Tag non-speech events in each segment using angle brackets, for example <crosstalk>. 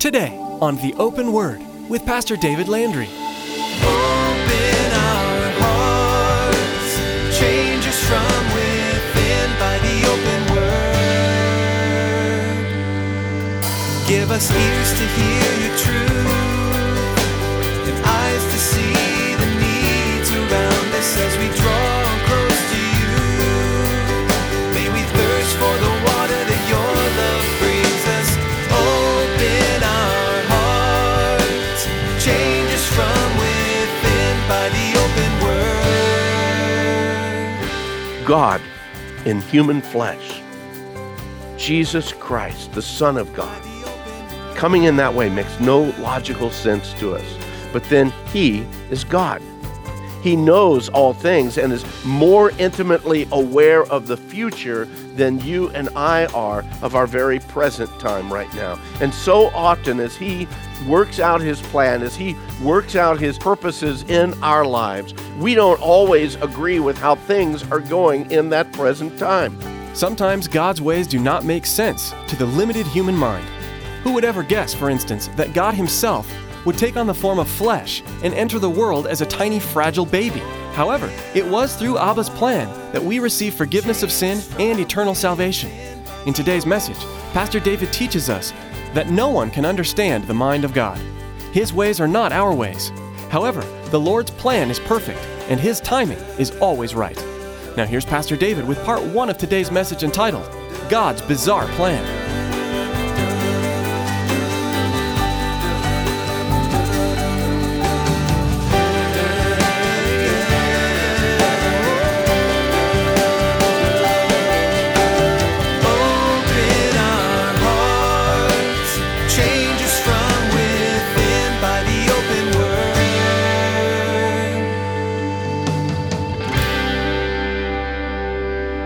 Today on The Open Word with Pastor David Landry. Open our hearts, change us from within by the open word. Give us ears to hear your truth and eyes to see God in human flesh, Jesus Christ, the Son of God, coming in that way makes no logical sense to us. But then He is God. He knows all things and is more intimately aware of the future than you and I are of our very present time right now. And so often, as He works out His plan, as He works out His purposes in our lives, we don't always agree with how things are going in that present time. Sometimes God's ways do not make sense to the limited human mind. Who would ever guess, for instance, that God Himself would take on the form of flesh and enter the world as a tiny, fragile baby? However, it was through Abba's plan that we receive forgiveness of sin and eternal salvation. In today's message, Pastor David teaches us that no one can understand the mind of God. His ways are not our ways. However, the Lord's plan is perfect, and His timing is always right. Now, here's Pastor David with part one of today's message entitled God's Bizarre Plan.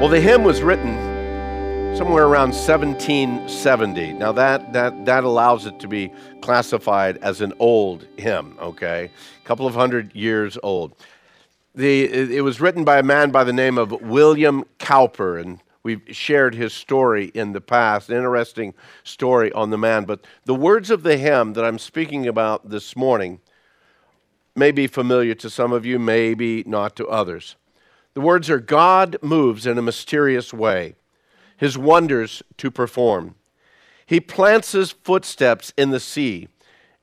Well, the hymn was written somewhere around 1770. Now that that that allows it to be classified as an old hymn, okay? A couple of hundred years old. The it was written by a man by the name of William Cowper and we've shared his story in the past, an interesting story on the man, but the words of the hymn that I'm speaking about this morning may be familiar to some of you, maybe not to others. The words are God moves in a mysterious way, his wonders to perform. He plants his footsteps in the sea,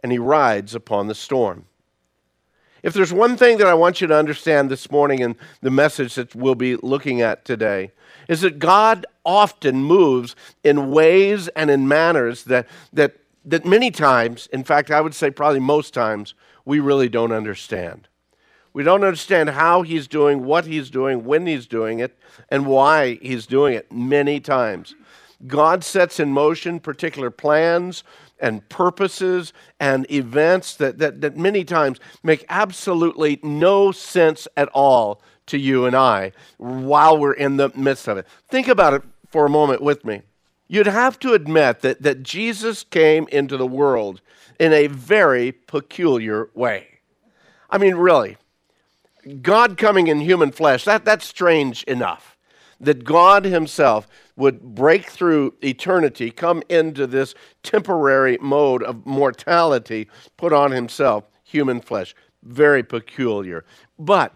and he rides upon the storm. If there's one thing that I want you to understand this morning and the message that we'll be looking at today, is that God often moves in ways and in manners that, that, that many times, in fact, I would say probably most times, we really don't understand. We don't understand how he's doing, what he's doing, when he's doing it, and why he's doing it many times. God sets in motion particular plans and purposes and events that, that, that many times make absolutely no sense at all to you and I while we're in the midst of it. Think about it for a moment with me. You'd have to admit that, that Jesus came into the world in a very peculiar way. I mean, really, God coming in human flesh, that, that's strange enough. That God Himself would break through eternity, come into this temporary mode of mortality, put on Himself human flesh. Very peculiar. But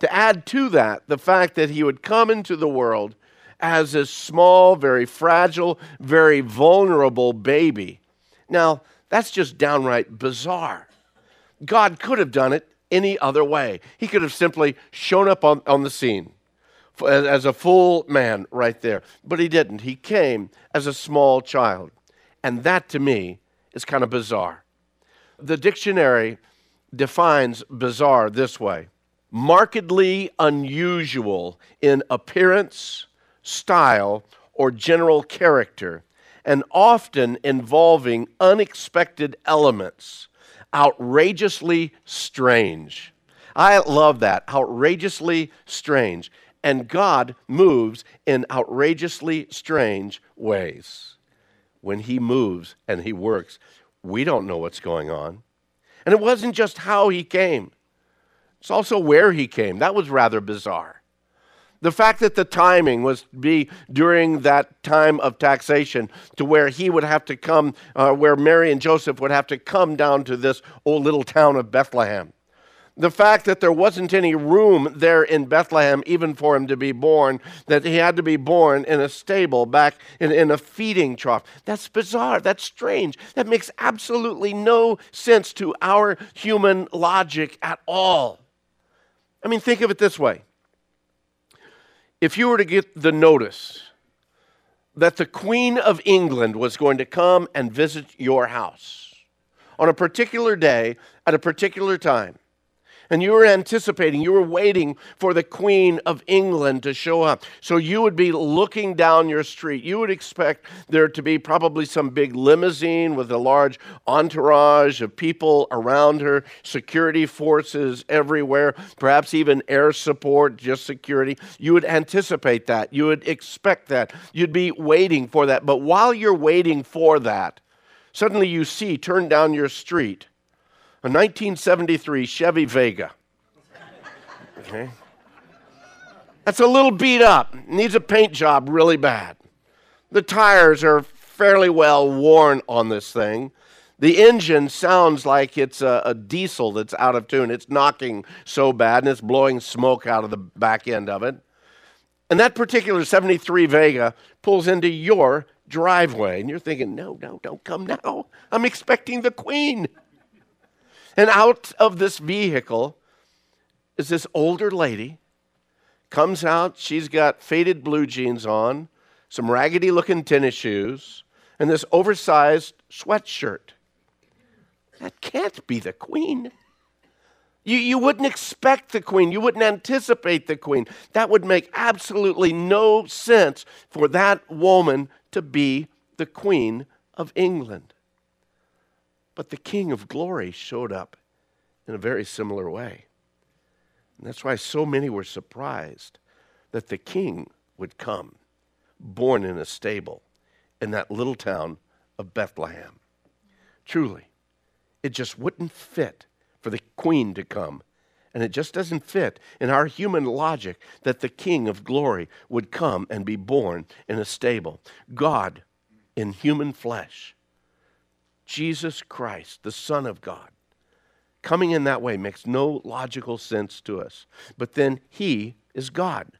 to add to that, the fact that He would come into the world as a small, very fragile, very vulnerable baby. Now, that's just downright bizarre. God could have done it any other way. He could have simply shown up on, on the scene as, a full man right there. But he didn't. He came as a small child. And that to me is kind of bizarre. The dictionary defines bizarre this way markedly unusual in appearance, style, or general character, and often involving unexpected elements outrageously strange. I love that. Outrageously strange. And God moves in outrageously strange ways. When He moves and He works, we don't know what's going on. And it wasn't just how He came, it's also where He came. That was rather bizarre. The fact that the timing was to be during that time of taxation to where he would have to come, uh, where Mary and Joseph would have to come down to this old little town of Bethlehem. The fact that there wasn't any room there in Bethlehem even for him to be born, that he had to be born in a stable back in, in a feeding trough. That's bizarre. That's strange. That makes absolutely no sense to our human logic at all. I mean, think of it this way if you were to get the notice that the Queen of England was going to come and visit your house on a particular day at a particular time, and you were anticipating, you were waiting for the Queen of England to show up. So you would be looking down your street. You would expect there to be probably some big limousine with a large entourage of people around her, security forces everywhere, perhaps even air support, just security. You would anticipate that. You would expect that. You'd be waiting for that. But while you're waiting for that, suddenly you see turn down your street a 1973 Chevy Vega. Okay? That's a little beat up, needs a paint job really bad. The tires are fairly well worn on this thing. The engine sounds like it's a, a, diesel that's out of tune. It's knocking so bad and it's blowing smoke out of the back end of it. And that particular 73 Vega pulls into your driveway. And you're thinking, no, no, don't come now. I'm expecting the Queen. And out of this vehicle is this older lady. Comes out, she's got faded blue jeans on, some raggedy looking tennis shoes, and this oversized sweatshirt. That can't be the queen. You, you wouldn't expect the queen. You wouldn't anticipate the queen. That would make absolutely no sense for that woman to be the queen of England. But the King of Glory showed up in a very similar way. And that's why so many were surprised that the king would come, born in a stable in that little town of Bethlehem. Truly, it just wouldn't fit for the queen to come. And it just doesn't fit in our human logic that the King of glory would come and be born in a stable. God in human flesh Jesus Christ, the Son of God. Coming in that way makes no logical sense to us. But then He is God.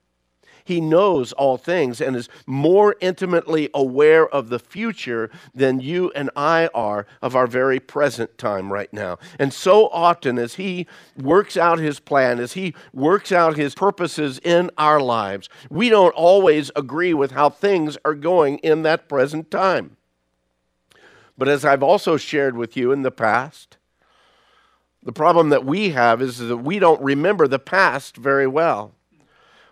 He knows all things and is more intimately aware of the future than you and I are of our very present time right now. And so often, as He works out His plan, as He works out His purposes in our lives, we don't always agree with how things are going in that present time. But as I've also shared with you in the past, the problem that we have is that we don't remember the past very well.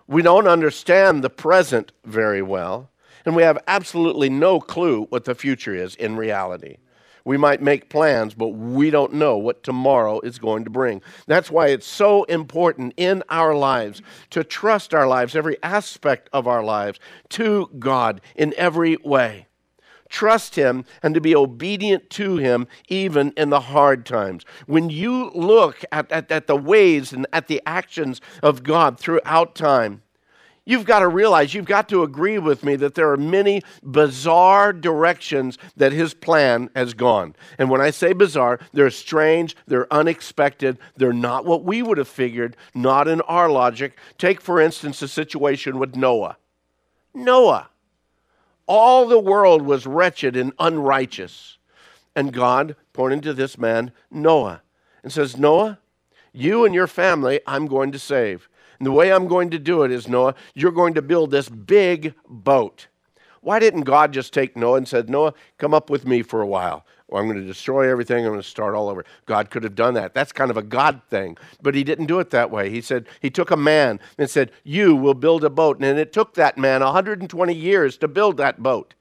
We don't understand the present very well, and we have absolutely no clue what the future is in reality. We might make plans, but we don't know what tomorrow is going to bring. That's why it's so important in our lives to trust our lives, every aspect of our lives, to God in every way trust Him and to be obedient to Him even in the hard times. When you look at, at, at, the ways and at the actions of God throughout time, you've got to realize, you've got to agree with me that there are many bizarre directions that His plan has gone. And when I say bizarre, they're strange, they're unexpected, they're not what we would have figured, not in our logic. Take, for instance, the situation with Noah. Noah all the world was wretched and unrighteous. And God pointed to this man, Noah, and says, Noah, you and your family I'm going to save. And the way I'm going to do it is, Noah, you're going to build this big boat. Why didn't God just take Noah and said, Noah, come up with me for a while? or I'm going to destroy everything, I'm going to start all over. God could have done that. That's kind of a God thing. But he didn't do it that way. He said, He took a man and said, You will build a boat. And it took that man 120 years to build that boat.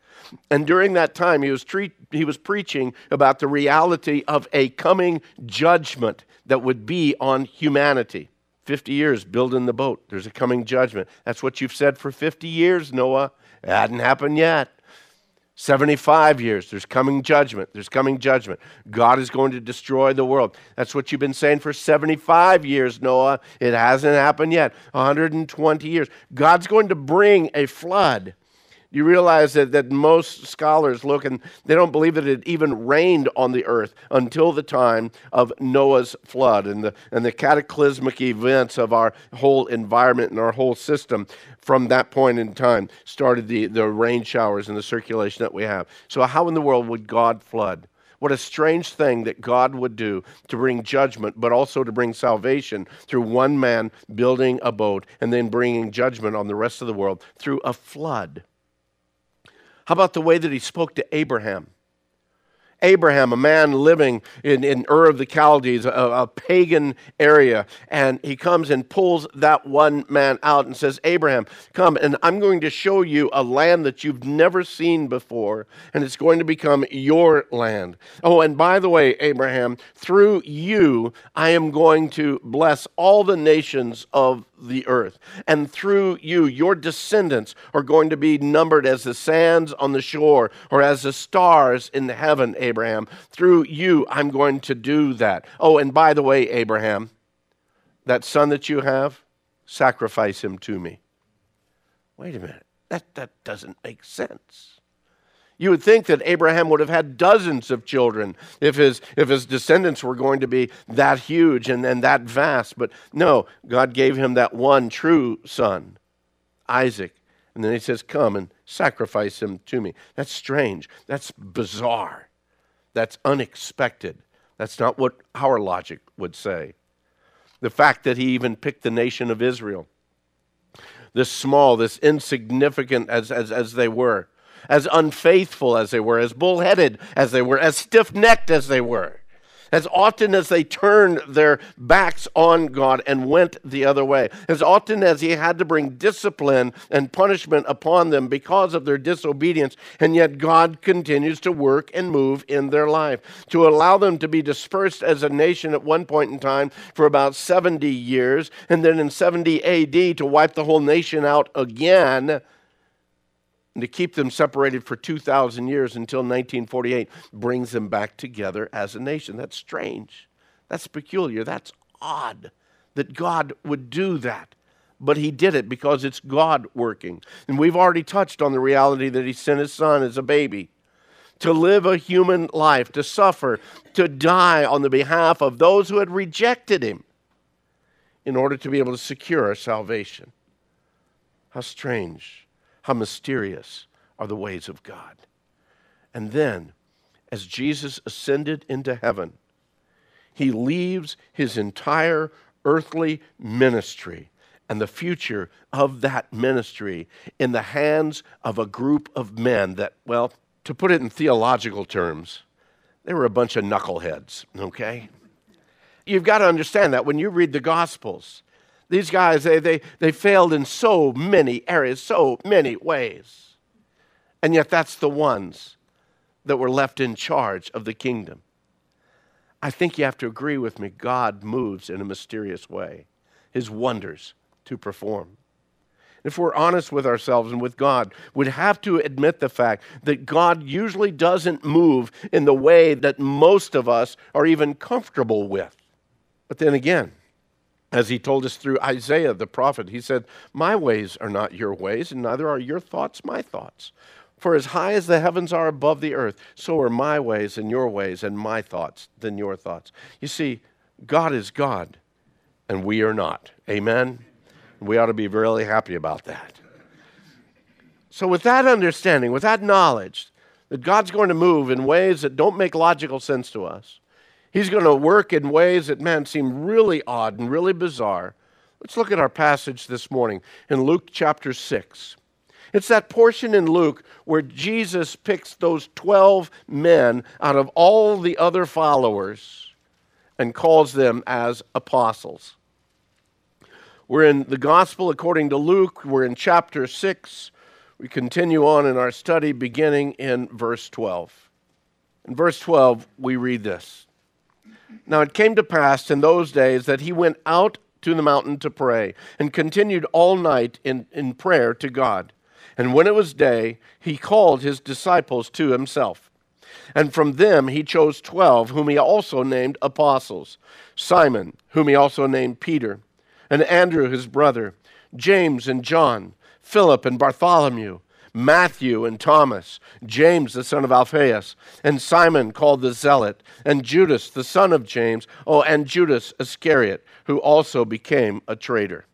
And during that time, he was, he was preaching about the reality of a coming judgment that would be on humanity. 50 years building the boat. There's a coming judgment. That's what you've said for 50 years, Noah. It hadn't happened yet. 75 years, there's coming judgment. There's coming judgment. God is going to destroy the world. That's what you've been saying for 75 years, Noah. It hasn't happened yet. 120 years. God's going to bring a flood. You realize that, that most scholars look and they don't believe that it even rained on the earth until the time of Noah's flood and the, and the cataclysmic events of our whole environment and our whole system from that point in time started the, the rain showers and the circulation that we have. So, how in the world would God flood? What a strange thing that God would do to bring judgment, but also to bring salvation through one man building a boat and then bringing judgment on the rest of the world through a flood. How about the way that he spoke to Abraham? Abraham, a man living in, in Ur of the Chaldees, a, a, pagan area, and he comes and pulls that one man out and says, Abraham, come, and I'm going to show you a land that you've never seen before, and it's going to become your land. Oh, and by the way, Abraham, through you, I am going to bless all the nations of the earth. And through you, your descendants are going to be numbered as the sands on the shore or as the stars in the heaven, Abraham. Through you, I'm going to do that. Oh, and by the way, Abraham, that son that you have, sacrifice him to me. Wait a minute. That, that doesn't make sense. You would think that Abraham would have had dozens of children if his, if his descendants were going to be that huge and, and that vast. But no, God gave him that one true son, Isaac. And then he says, Come and sacrifice him to me. That's strange. That's bizarre. That's unexpected. That's not what our logic would say. The fact that he even picked the nation of Israel, this small, this insignificant as, as, as they were as unfaithful as they were, as bullheaded as they were, as stiff necked as they were. As often as they turned their backs on God and went the other way, as often as He had to bring discipline and punishment upon them because of their disobedience, and yet God continues to work and move in their life. To allow them to be dispersed as a nation at one point in time for about 70 years, and then in 70 AD to wipe the whole nation out again and to keep them separated for 2,000 years until 1948 brings them back together as a nation. That's strange. That's peculiar. That's odd that God would do that. But he did it because it's God working. And we've already touched on the reality that he sent his son as a baby to live a human life, to suffer, to die on the behalf of those who had rejected him in order to be able to secure our salvation. How strange. How mysterious are the ways of God. And then, as Jesus ascended into heaven, he leaves his entire earthly ministry and the future of that ministry in the hands of a group of men that, well, to put it in theological terms, they were a bunch of knuckleheads, okay? You've got to understand that when you read the Gospels, these guys, they, they, they failed in so many areas, so many ways. And yet, that's the ones that were left in charge of the kingdom. I think you have to agree with me. God moves in a mysterious way, his wonders to perform. If we're honest with ourselves and with God, we'd have to admit the fact that God usually doesn't move in the way that most of us are even comfortable with. But then again, as he told us through Isaiah the prophet, he said, My ways are not your ways, and neither are your thoughts my thoughts. For as high as the heavens are above the earth, so are my ways and your ways, and my thoughts than your thoughts. You see, God is God, and we are not. Amen? We ought to be really happy about that. So, with that understanding, with that knowledge that God's going to move in ways that don't make logical sense to us, He's going to work in ways that, man, seem really odd and really bizarre. Let's look at our passage this morning in Luke chapter 6. It's that portion in Luke where Jesus picks those 12 men out of all the other followers and calls them as apostles. We're in the gospel according to Luke. We're in chapter 6. We continue on in our study beginning in verse 12. In verse 12, we read this now it came to pass in those days that he went out to the mountain to pray and continued all night in, in prayer to God. And when it was day, he called his disciples to himself. And from them he chose twelve, whom he also named apostles Simon, whom he also named Peter, and Andrew his brother, James and John, Philip and Bartholomew, Matthew and Thomas, James the son of Alphaeus, and Simon called the Zealot, and Judas the son of James, oh, and Judas Iscariot, who also became a traitor.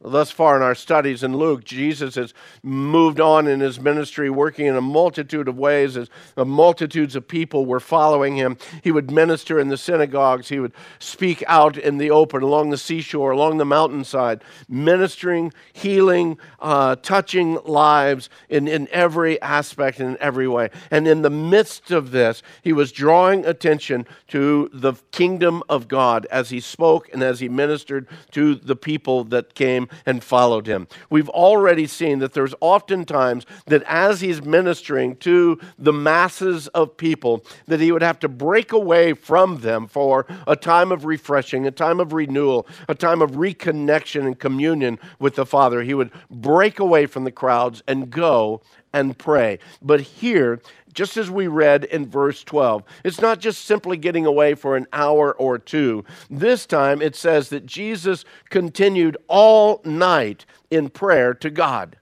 Thus far in our studies in Luke, Jesus has moved on in his ministry, working in a multitude of ways as multitudes of people were following him. He would minister in the synagogues, he would speak out in the open, along the seashore, along the mountainside, ministering, healing, uh, touching lives in, in every aspect and in every way. And in the midst of this, he was drawing attention to the kingdom of God as he spoke and as he ministered to the people that came and followed him. We've already seen that there's often times that as he's ministering to the masses of people, that he would have to break away from them for a time of refreshing, a time of renewal, a time of reconnection and communion with the Father. He would break away from the crowds and go and pray. But here, just as we read in verse 12. It's not just simply getting away for an hour or two. This time it says that Jesus continued all night in prayer to God.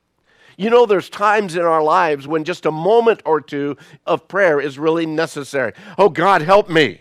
You know, there's times in our lives when just a moment or two of prayer is really necessary. Oh, God, help me.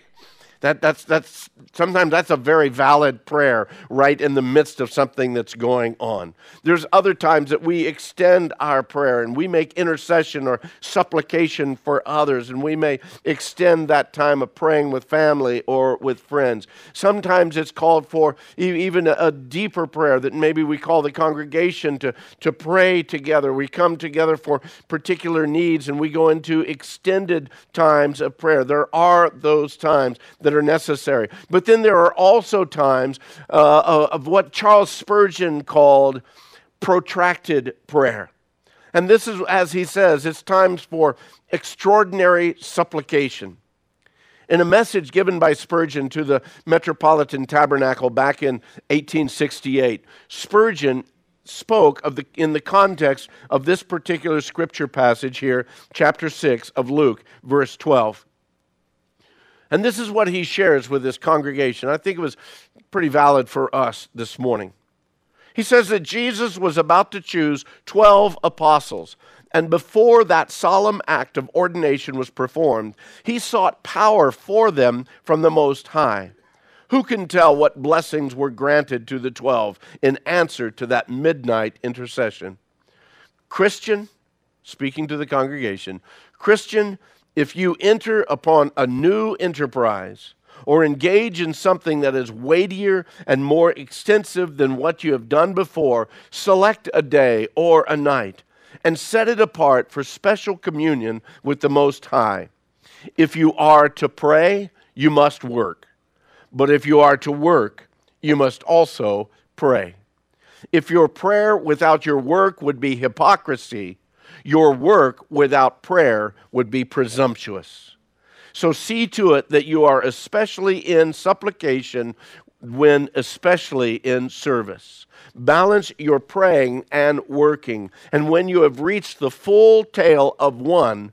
That, that's, that's, sometimes that's a very valid prayer right in the midst of something that's going on. There's other times that we extend our prayer and we make intercession or supplication for others, and we may extend that time of praying with family or with friends. Sometimes it's called for even a deeper prayer that maybe we call the congregation to, to pray together. We come together for particular needs and we go into extended times of prayer. There are those times that that are necessary. But then there are also times uh, of what Charles Spurgeon called protracted prayer. And this is, as he says, it's times for extraordinary supplication. In a message given by Spurgeon to the Metropolitan Tabernacle back in 1868, Spurgeon spoke of the, in the context of this particular scripture passage here, chapter 6 of Luke, verse 12. And this is what he shares with this congregation. I think it was pretty valid for us this morning. He says that Jesus was about to choose 12 apostles. And before that solemn act of ordination was performed, he sought power for them from the Most High. Who can tell what blessings were granted to the 12 in answer to that midnight intercession? Christian, speaking to the congregation, Christian, if you enter upon a new enterprise or engage in something that is weightier and more extensive than what you have done before, select a day or a night and set it apart for special communion with the Most High. If you are to pray, you must work. But if you are to work, you must also pray. If your prayer without your work would be hypocrisy, your work without prayer would be presumptuous. So see to it that you are especially in supplication when especially in service. Balance your praying and working. And when you have reached the full tale of one,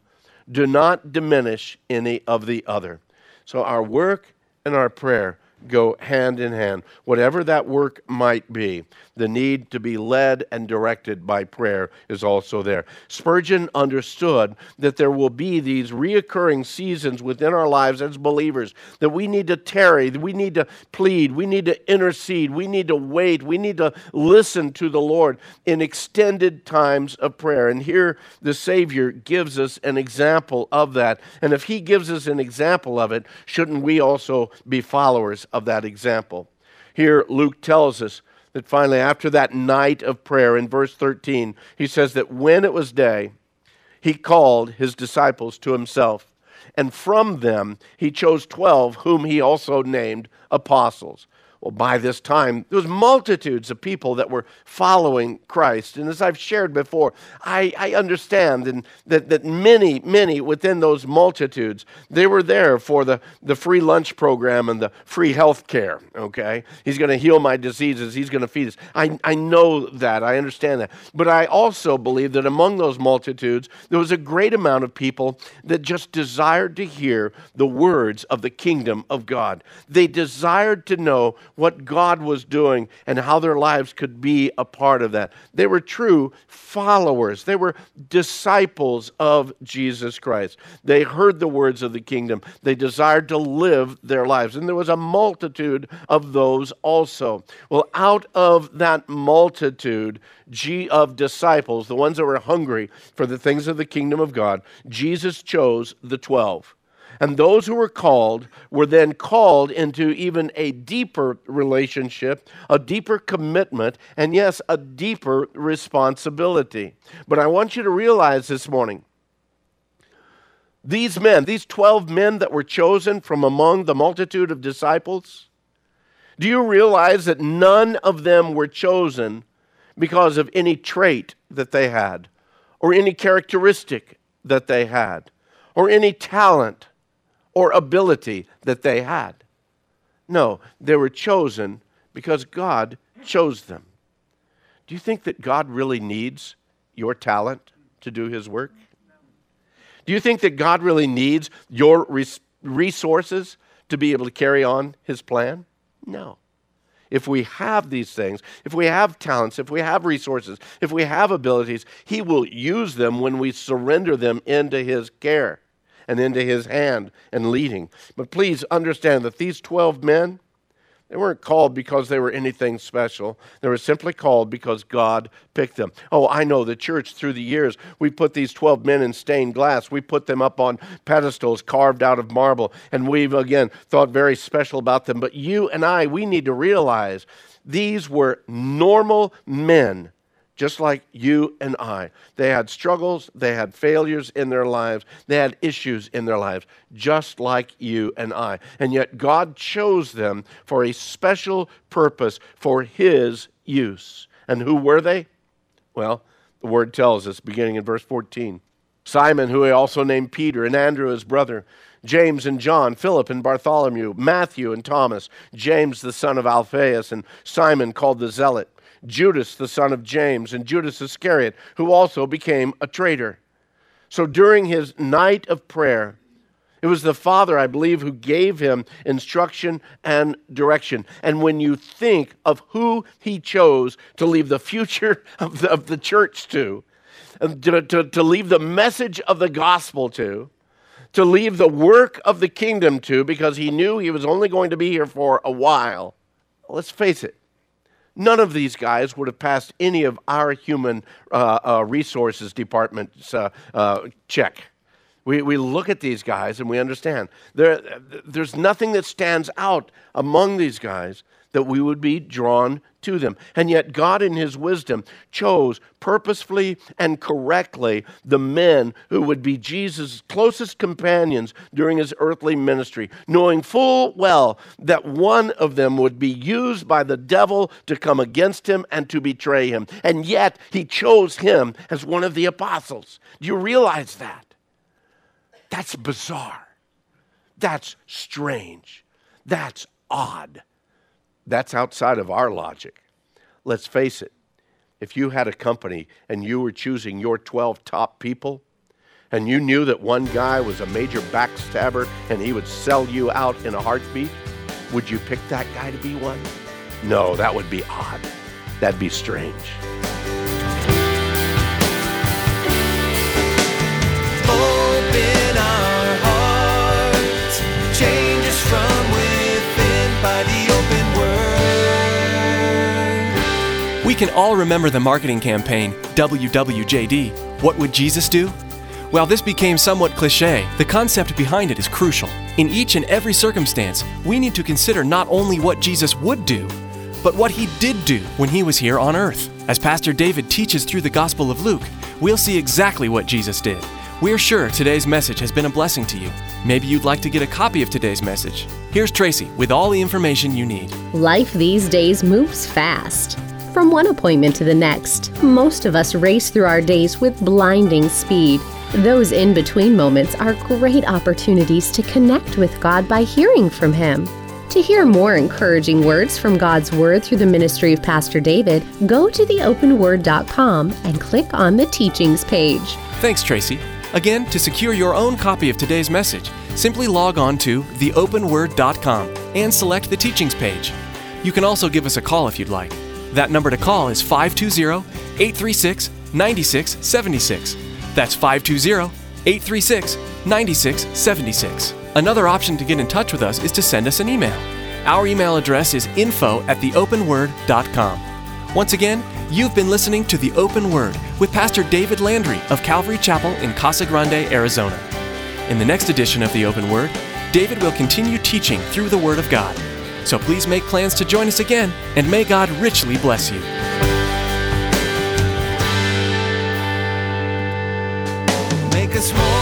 do not diminish any of the other. So our work and our prayer go hand in hand. Whatever that work might be, the need to be led and directed by prayer is also there. Spurgeon understood that there will be these reoccurring seasons within our lives as believers that we need to tarry, we need to plead, we need to intercede, we need to wait, we need to listen to the Lord in extended times of prayer. And here the Savior gives us an example of that. And if He gives us an example of it, shouldn't we also be followers of that example? Here, Luke tells us that finally, after that night of prayer, in verse 13, he says that when it was day, he called his disciples to himself. And from them he chose 12, whom he also named apostles. Well, by this time, there was multitudes of people that were following Christ. And as I've shared before, I, I understand and that, that many, many within those multitudes, they were there for the, the free lunch program and the free health care, okay? He's going to heal my diseases. He's going to feed us. I, I know that. I understand that. But I also believe that among those multitudes, there was a great amount of people that just desired to hear the words of the kingdom of God. They desired to know what God was doing and how their lives could be a part of that. They were true followers, they were disciples of Jesus Christ. They heard the words of the kingdom, they desired to live their lives. And there was a multitude of those also. Well, out of that multitude of disciples, the ones that were hungry for the things of the kingdom of God, Jesus chose the 12. And those who were called were then called into even a deeper relationship, a deeper commitment, and yes, a deeper responsibility. But I want you to realize this morning these men, these 12 men that were chosen from among the multitude of disciples, do you realize that none of them were chosen because of any trait that they had, or any characteristic that they had, or any talent or ability that they had. No, they were chosen because God chose them. Do you think that God really needs your talent to do his work? Do you think that God really needs your resources to be able to carry on his plan? No. If we have these things, if we have talents, if we have resources, if we have abilities, he will use them when we surrender them into his care and into his hand and leading. But please understand that these 12 men, they weren't called because they were anything special. They were simply called because God picked them. Oh, I know the church through the years, we put these 12 men in stained glass. We put them up on pedestals carved out of marble, and we've again thought very special about them. But you and I, we need to realize these were normal men just like you and I. They had struggles, they had failures in their lives, they had issues in their lives, just like you and I. And yet God chose them for a special purpose for His use. And who were they? Well, the word tells us, beginning in verse 14. Simon, who he also named Peter, and Andrew his brother, James and John, Philip and Bartholomew, Matthew and Thomas, James the son of Alphaeus, and Simon called the Zealot. Judas, the son of James, and Judas Iscariot, who also became a traitor. So during his night of prayer, it was the Father, I believe, who gave him instruction and direction. And when you think of who he chose to leave the future <laughs> of the, of the church to, to, to, to leave the message of the gospel to, to leave the work of the kingdom to, because he knew he was only going to be here for a while, let's face it, None of these guys would have passed any of our human uh, uh, resources department's uh, uh, check. We, we look at these guys and we understand. There, there's nothing that stands out among these guys that we would be drawn to them. And yet, God, in His wisdom, chose purposefully and correctly the men who would be Jesus' closest companions during His earthly ministry, knowing full well that one of them would be used by the devil to come against Him and to betray Him. And yet, He chose him as one of the apostles. Do you realize that? That's bizarre. That's strange. That's odd. That's outside of our logic. Let's face it. If you had a company and you were choosing your 12 top people, and you knew that one guy was a major backstabber and he would sell you out in a heartbeat, would you pick that guy to be one? No, that would be odd. That'd be strange. Can all remember the marketing campaign, WWJD. What would Jesus do? While this became somewhat cliche, the concept behind it is crucial. In each and every circumstance, we need to consider not only what Jesus would do, but what he did do when he was here on earth. As Pastor David teaches through the Gospel of Luke, we'll see exactly what Jesus did We're sure today's message has been a blessing to you. Maybe you'd like to get a copy of today's message. Here's Tracy with all the information you need. Life these days moves fast. From one appointment to the next, most of us race through our days with blinding speed. Those in between moments are great opportunities to connect with God by hearing from Him. To hear more encouraging words from God's Word through the ministry of Pastor David, go to theopenword.com and click on the teachings page. Thanks, Tracy. Again, to secure your own copy of today's message, simply log on to theopenword.com and select the teachings page. You can also give us a call if you'd like. That number to call is 520 836 9676. That's 520 836 9676. Another option to get in touch with us is to send us an email. Our email address is info at theopenword.com. Once again, you've been listening to The Open Word with Pastor David Landry of Calvary Chapel in Casa Grande, Arizona. In the next edition of The Open Word, David will continue teaching through the Word of God. So please make plans to join us again, and may God richly bless you. Make us more